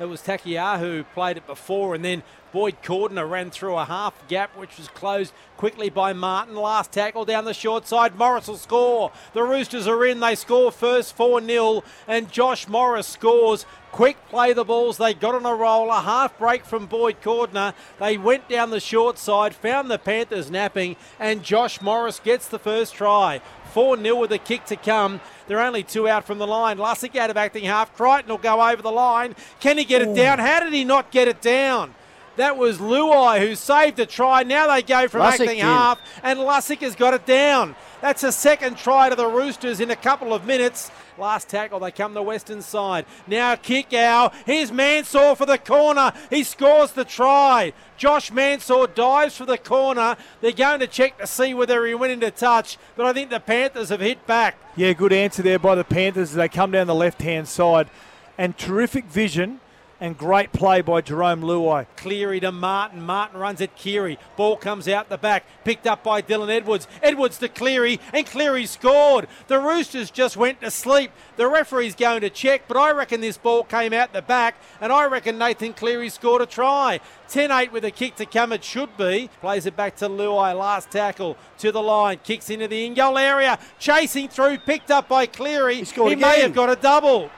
It was Taukeiaho who played it before, and then Boyd Cordner ran through a half gap, which was closed quickly by Martin. Last tackle down the short side. Morris will score. The Roosters are in. They score first 4 0, and Josh Morris scores. Quick play the balls. They got on a roll. A half break from Boyd Cordner. They went down the short side, found the Panthers napping, and Josh Morris gets the first try. 4 0 with a kick to come. They're only two out from the line. Lussick out of acting half. Crichton will go over the line. Can he get it down? How did he not get it down? That was Luai who saved a try. Now they go from Lussick acting did. half, and Lussick has got it down. That's a second try to the Roosters in a couple of minutes. Last tackle, they come the western side. Now Kikau. Here's Mansour for the corner. He scores the try. Josh Mansour dives for the corner. They're going to check to see whether he went into touch, but I think the Panthers have hit back. Yeah, good answer there by the Panthers as they come down the left hand side. And terrific vision and great play by Jerome Luai. Cleary to Martin. Martin runs at Cleary. Ball comes out the back. Picked up by Dylan Edwards. Edwards to Cleary, and Cleary scored. The Roosters just went to sleep. The referee's going to check, but I reckon this ball came out the back, and I reckon Nathan Cleary scored a try. 10 8 with a kick to come, it should be. Plays it back to Luai. Last tackle to the line. Kicks into the in goal area. Chasing through, picked up by Cleary. He, scored may again. have got a double.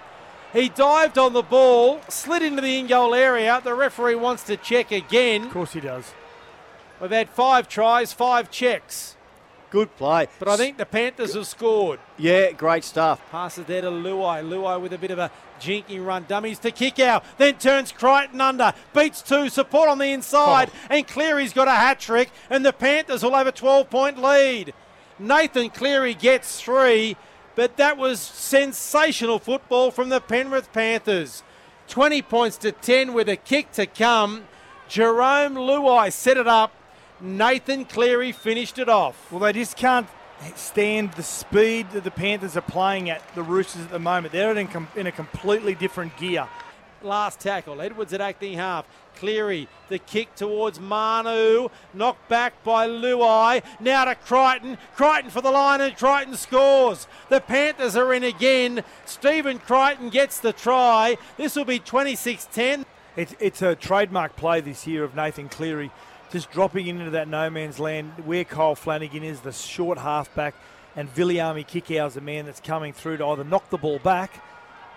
He dived on the ball, slid into the in goal area. The referee wants to check again. Of course he does. We've had five tries, five checks. Good play. But I think the Panthers have scored. Yeah, great stuff. Passes there to Luai. Luai with a bit of a jinky run. Dummies to Kikau. Then turns Crichton under. Beats two. Support on the inside. Oh. And Cleary's got a hat trick. And the Panthers will have a 12 point lead. Nathan Cleary gets three. But that was sensational football from the Penrith Panthers. 20 points to 10 with a kick to come. Jerome Luai set it up. Nathan Cleary finished it off. Well, they just can't stand the speed that the Panthers are playing at the Roosters at the moment. They're in, in a completely different gear. Last tackle. Edwards at acting half. Cleary, the kick towards Manu, knocked back by Luai. Now to Crichton. Crichton for the line and Crichton scores. The Panthers are in again. Stephen Crichton gets the try. This will be 26 10. It's, it's a trademark play this year of Nathan Cleary, just dropping into that no man's land where Kyle Flanagan is, the short halfback, and Viliami Kikau's the man that's coming through to either knock the ball back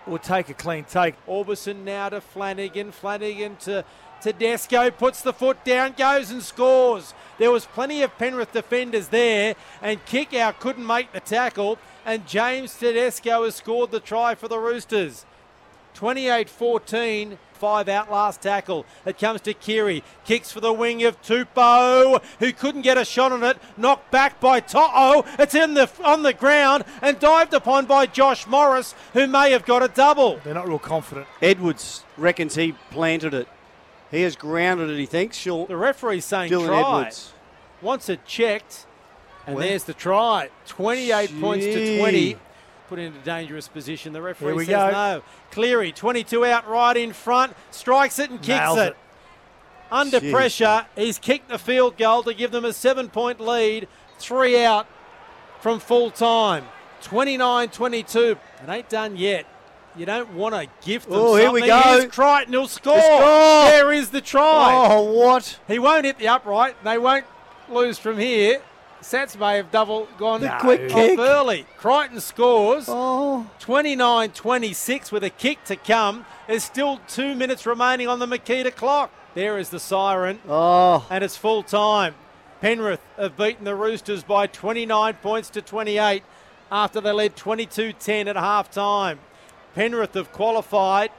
or take a clean take. Orbison now to Flanagan. Flanagan to Tedesco puts the foot down, goes and scores. There was plenty of Penrith defenders there, and Kikau couldn't make the tackle. And James Tedesco has scored the try for the Roosters. 28 14, five out last tackle. It comes to Kiri. Kicks for the wing of Tupou, who couldn't get a shot on it. Knocked back by To'o. It's in the on the ground and dived upon by Josh Morris, who may have got a double. They're not real confident. Edwards reckons he planted it. He has grounded it, he thinks. Sure. The referee's saying Dylan try. Edwards. Wants it checked. And Well. there's the try. 28 points to 20. Put into dangerous position. The referee we says go. no. Cleary, 22 out right in front, strikes it and kicks Nails it. it. Under Jeez. pressure, he's kicked the field goal to give them a seven point lead. Three out from full time. 29 22. It ain't done yet. You don't want to gift them Oh, here we go. Here's Crichton, he'll score. score. There is the try. Oh, what? He won't hit the upright. They won't lose from here. Sats may have double gone The quick kick. early. Crichton scores Oh. 29 26 with a kick to come. There's still two minutes remaining on the Makita clock. There is the siren, Oh. and it's full time. Penrith have beaten the Roosters by 29 points to 28 after they led 22 10 at half time. Penrith have qualified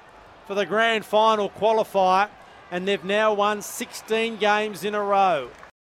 for the grand final qualifier, and they've now won 16 games in a row.